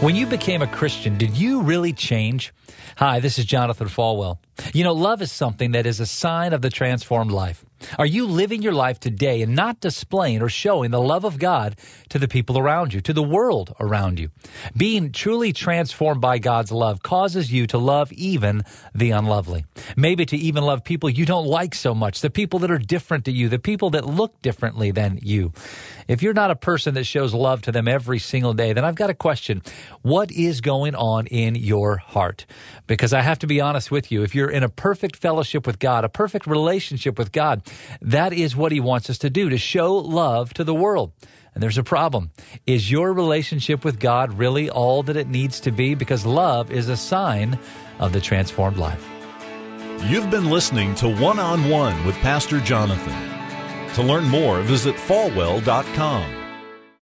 When you became a Christian, did you really change? Hi, this is Jonathan Falwell. You know, love is something that is a sign of the transformed life. Are you living your life today and not displaying or showing the love of God to the people around you, to the world around you? Being truly transformed by God's love causes you to love even the unlovely. Maybe to even love people you don't like so much, the people that are different to you, the people that look differently than you. If you're not a person that shows love to them every single day, then I've got a question. What is going on in your heart? Because I have to be honest with you. If you're in a perfect fellowship with God, a perfect relationship with God, that is what he wants us to do, to show love to the world. And there's a problem. Is your relationship with God really all that it needs to be? Because love is a sign of the transformed life. You've been listening to One on One with Pastor Jonathan. To learn more, visit falwell.com.